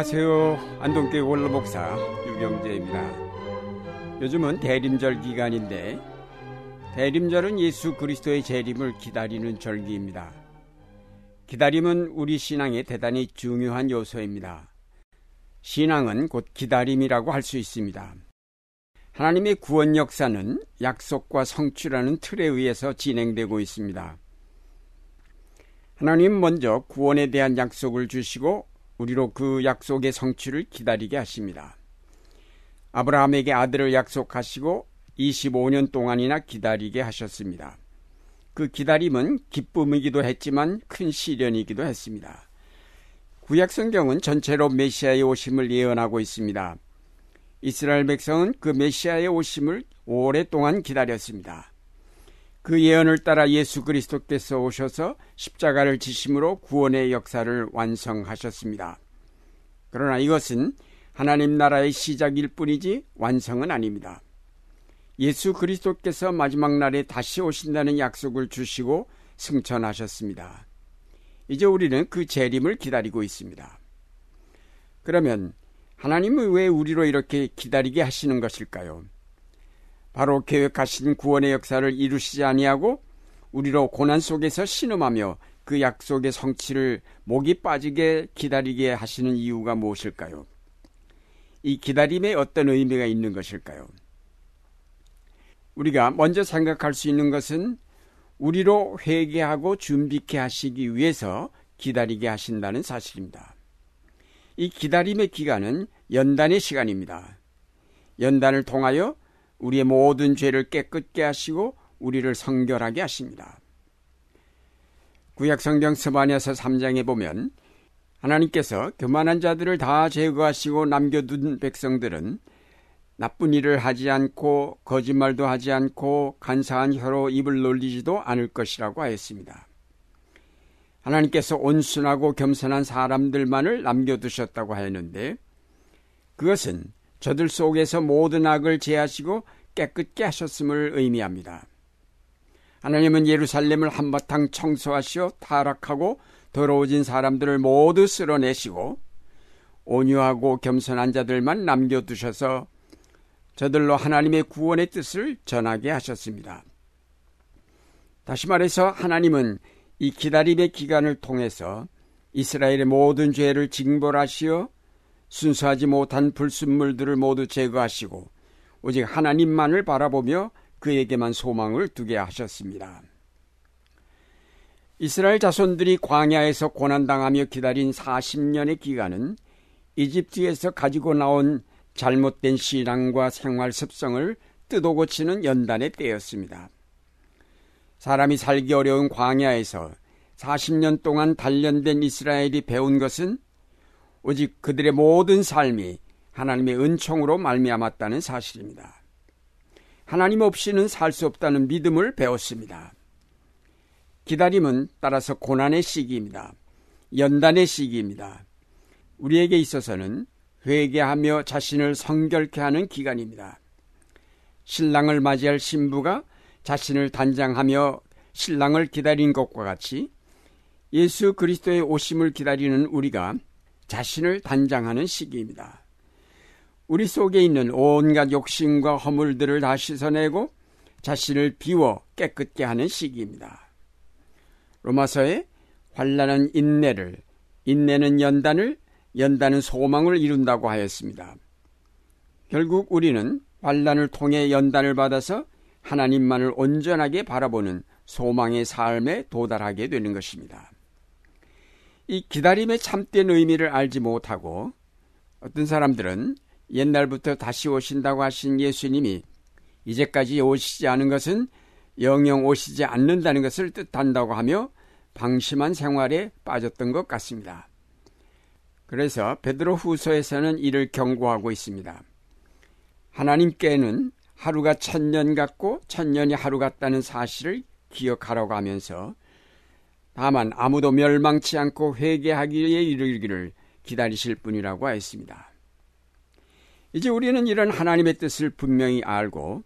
안녕하세요. 안동교회 원로목사 유경재입니다. 요즘은 대림절 기간인데 대림절은 예수 그리스도의 재림을 기다리는 절기입니다. 기다림은 우리 신앙의 대단히 중요한 요소입니다. 신앙은 곧 기다림이라고 할 수 있습니다. 하나님의 구원 역사는 약속과 성취라는 틀에 의해서 진행되고 있습니다. 하나님 먼저 구원에 대한 약속을 주시고 우리로 그 약속의 성취를 기다리게 하십니다. 아브라함에게 아들을 약속하시고 25년 동안이나 기다리게 하셨습니다. 그 기다림은 기쁨이기도 했지만 큰 시련이기도 했습니다. 구약 성경은 전체로 메시아의 오심을 예언하고 있습니다. 이스라엘 백성은 그 메시아의 오심을 오랫동안 기다렸습니다. 그 예언을 따라 예수 그리스도께서 오셔서 십자가를 지심으로 구원의 역사를 완성하셨습니다. 그러나 이것은 하나님 나라의 시작일 뿐이지 완성은 아닙니다. 예수 그리스도께서 마지막 날에 다시 오신다는 약속을 주시고 승천하셨습니다. 이제 우리는 그 재림을 기다리고 있습니다. 그러면 하나님은 왜 우리로 이렇게 기다리게 하시는 것일까요? 바로 계획하신 구원의 역사를 이루시지 아니하고 우리로 고난 속에서 신음하며 그 약속의 성취를 목이 빠지게 기다리게 하시는 이유가 무엇일까요? 이 기다림에 어떤 의미가 있는 것일까요? 우리가 먼저 생각할 수 있는 것은 우리로 회개하고 준비케 하시기 위해서 기다리게 하신다는 사실입니다. 이 기다림의 기간은 연단의 시간입니다. 연단을 통하여 우리의 모든 죄를 깨끗게 하시고 우리를 성결하게 하십니다. 구약 성경 스바냐서 3장에 보면 하나님께서 교만한 자들을 다 제거하시고 남겨둔 백성들은 나쁜 일을 하지 않고 거짓말도 하지 않고 간사한 혀로 입을 놀리지도 않을 것이라고 하였습니다. 하나님께서 온순하고 겸손한 사람들만을 남겨두셨다고 하였는데 그것은 저들 속에서 모든 악을 제하시고 깨끗게 하셨음을 의미합니다. 하나님은 예루살렘을 한바탕 청소하시어 타락하고 더러워진 사람들을 모두 쓸어내시고 온유하고 겸손한 자들만 남겨두셔서 저들로 하나님의 구원의 뜻을 전하게 하셨습니다. 다시 말해서 하나님은 이 기다림의 기간을 통해서 이스라엘의 모든 죄를 징벌하시어 순수하지 못한 불순물들을 모두 제거하시고 오직 하나님만을 바라보며 그에게만 소망을 두게 하셨습니다. 이스라엘 자손들이 광야에서 고난당하며 기다린 40년의 기간은 이집트에서 가지고 나온 잘못된 신앙과 생활 습성을 뜯어 고치는 연단의 때였습니다. 사람이 살기 어려운 광야에서 40년 동안 단련된 이스라엘이 배운 것은 오직 그들의 모든 삶이 하나님의 은총으로 말미암았다는 사실입니다. 하나님 없이는 살 수 없다는 믿음을 배웠습니다. 기다림은 따라서 고난의 시기입니다. 연단의 시기입니다. 우리에게 있어서는 회개하며 자신을 성결케 하는 기간입니다. 신랑을 맞이할 신부가 자신을 단장하며 신랑을 기다린 것과 같이 예수 그리스도의 오심을 기다리는 우리가 자신을 단장하는 시기입니다. 우리 속에 있는 온갖 욕심과 허물들을 다 씻어내고 자신을 비워 깨끗게 하는 시기입니다. 로마서에 환란은 인내를, 인내는 연단을, 연단은 소망을 이룬다고 하였습니다. 결국 우리는 환란을 통해 연단을 받아서 하나님만을 온전하게 바라보는 소망의 삶에 도달하게 되는 것입니다. 이 기다림의 참된 의미를 알지 못하고 어떤 사람들은 옛날부터 다시 오신다고 하신 예수님이 이제까지 오시지 않은 것은 영영 오시지 않는다는 것을 뜻한다고 하며 방심한 생활에 빠졌던 것 같습니다. 그래서 베드로 후서에서는 이를 경고하고 있습니다. 하나님께는 하루가 천년 같고 천년이 하루 같다는 사실을 기억하라고 하면서 다만 아무도 멸망치 않고 회개하기에 이르기를 기다리실 뿐이라고 하였습니다. 이제 우리는 이런 하나님의 뜻을 분명히 알고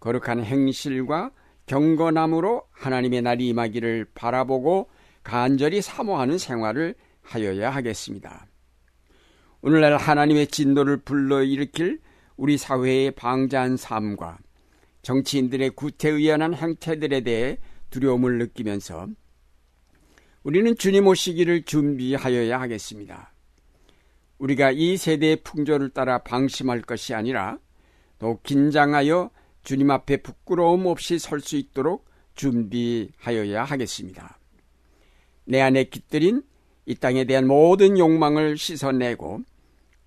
거룩한 행실과 경건함으로 하나님의 날이 임하기를 바라보고 간절히 사모하는 생활을 하여야 하겠습니다. 오늘날 하나님의 진노를 불러일으킬 우리 사회의 방자한 삶과 정치인들의 구태의연한 행태들에 대해 두려움을 느끼면서 우리는 주님 오시기를 준비하여야 하겠습니다. 우리가 이 세대의 풍조를 따라 방심할 것이 아니라 더 긴장하여 주님 앞에 부끄러움 없이 설 수 있도록 준비하여야 하겠습니다. 내 안에 깃들인 이 땅에 대한 모든 욕망을 씻어내고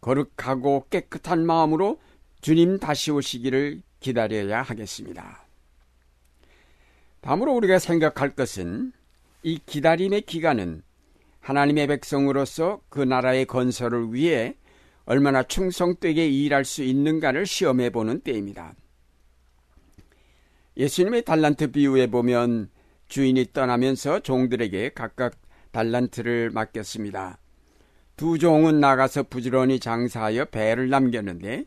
거룩하고 깨끗한 마음으로 주님 다시 오시기를 기다려야 하겠습니다. 다음으로 우리가 생각할 것은 이 기다림의 기간은 하나님의 백성으로서 그 나라의 건설을 위해 얼마나 충성되게 일할 수 있는가를 시험해 보는 때입니다. 예수님의 달란트 비유에 보면 주인이 떠나면서 종들에게 각각 달란트를 맡겼습니다. 두 종은 나가서 부지런히 장사하여 배를 남겼는데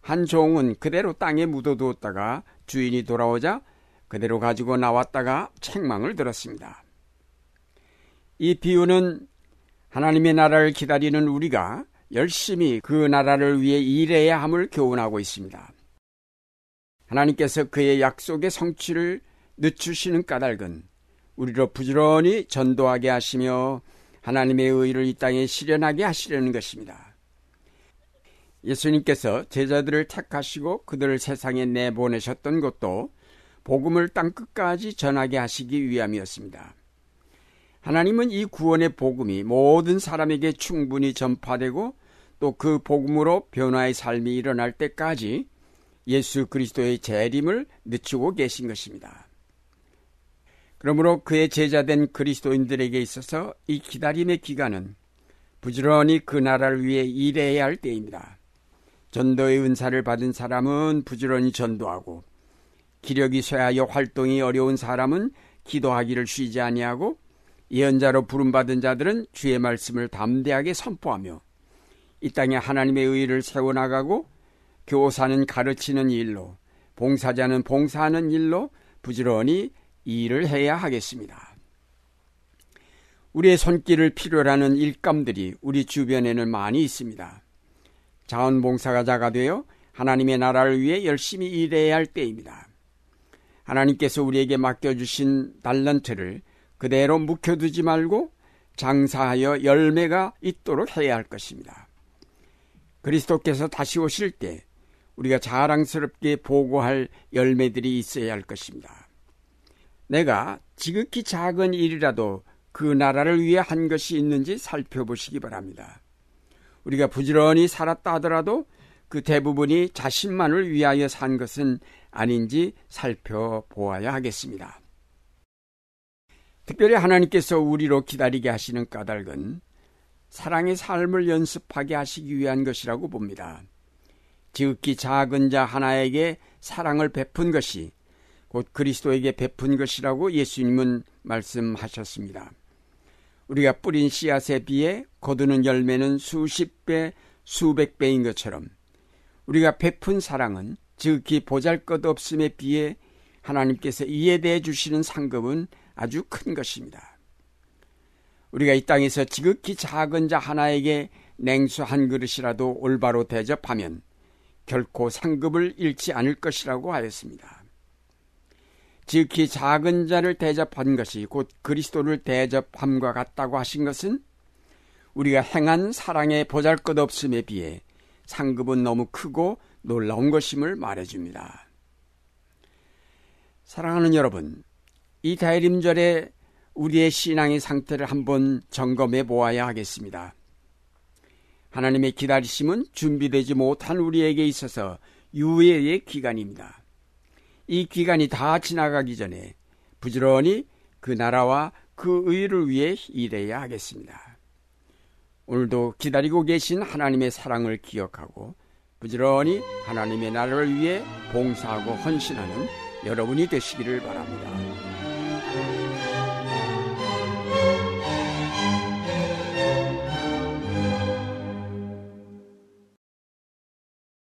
한 종은 그대로 땅에 묻어두었다가 주인이 돌아오자 그대로 가지고 나왔다가 책망을 들었습니다. 이 비유는 하나님의 나라를 기다리는 우리가 열심히 그 나라를 위해 일해야 함을 교훈하고 있습니다. 하나님께서 그의 약속의 성취를 늦추시는 까닭은 우리로 부지런히 전도하게 하시며 하나님의 의를 이 땅에 실현하게 하시려는 것입니다. 예수님께서 제자들을 택하시고 그들을 세상에 내보내셨던 것도 복음을 땅끝까지 전하게 하시기 위함이었습니다. 하나님은 이 구원의 복음이 모든 사람에게 충분히 전파되고 또 그 복음으로 변화의 삶이 일어날 때까지 예수 그리스도의 재림을 늦추고 계신 것입니다. 그러므로 그의 제자된 그리스도인들에게 있어서 이 기다림의 기간은 부지런히 그 나라를 위해 일해야 할 때입니다. 전도의 은사를 받은 사람은 부지런히 전도하고 기력이 쇠하여 활동이 어려운 사람은 기도하기를 쉬지 아니하고 예언자로 부름받은 자들은 주의 말씀을 담대하게 선포하며 이 땅에 하나님의 의를 세워나가고 교사는 가르치는 일로 봉사자는 봉사하는 일로 부지런히 일을 해야 하겠습니다. 우리의 손길을 필요로 하는 일감들이 우리 주변에는 많이 있습니다. 자원봉사자가 되어 하나님의 나라를 위해 열심히 일해야 할 때입니다. 하나님께서 우리에게 맡겨주신 달란트를 그대로 묵혀두지 말고 장사하여 열매가 있도록 해야 할 것입니다. 그리스도께서 다시 오실 때 우리가 자랑스럽게 보고할 열매들이 있어야 할 것입니다. 내가 지극히 작은 일이라도 그 나라를 위해 한 것이 있는지 살펴보시기 바랍니다. 우리가 부지런히 살았다 하더라도 그 대부분이 자신만을 위하여 산 것은 아닌지 살펴보아야 하겠습니다. 특별히 하나님께서 우리로 기다리게 하시는 까닭은 사랑의 삶을 연습하게 하시기 위한 것이라고 봅니다. 지극히 작은 자 하나에게 사랑을 베푼 것이 곧 그리스도에게 베푼 것이라고 예수님은 말씀하셨습니다. 우리가 뿌린 씨앗에 비해 거두는 열매는 수십 배, 수백 배인 것처럼 우리가 베푼 사랑은 지극히 보잘 것 없음에 비해 하나님께서 이에 대해 주시는 상급은 아주 큰 것입니다. 우리가 이 땅에서 지극히 작은 자 하나에게 냉수 한 그릇이라도 올바로 대접하면 결코 상급을 잃지 않을 것이라고 하였습니다. 지극히 작은 자를 대접한 것이 곧 그리스도를 대접함과 같다고 하신 것은 우리가 행한 사랑의 보잘 것 없음에 비해 상급은 너무 크고 놀라운 것임을 말해줍니다. 사랑하는 여러분, 이 대림절에 우리의 신앙의 상태를 한번 점검해 보아야 하겠습니다. 하나님의 기다리심은 준비되지 못한 우리에게 있어서 유예의 기간입니다. 이 기간이 다 지나가기 전에 부지런히 그 나라와 그 의를 위해 일해야 하겠습니다. 오늘도 기다리고 계신 하나님의 사랑을 기억하고 부지런히 하나님의 나라를 위해 봉사하고 헌신하는 여러분이 되시기를 바랍니다.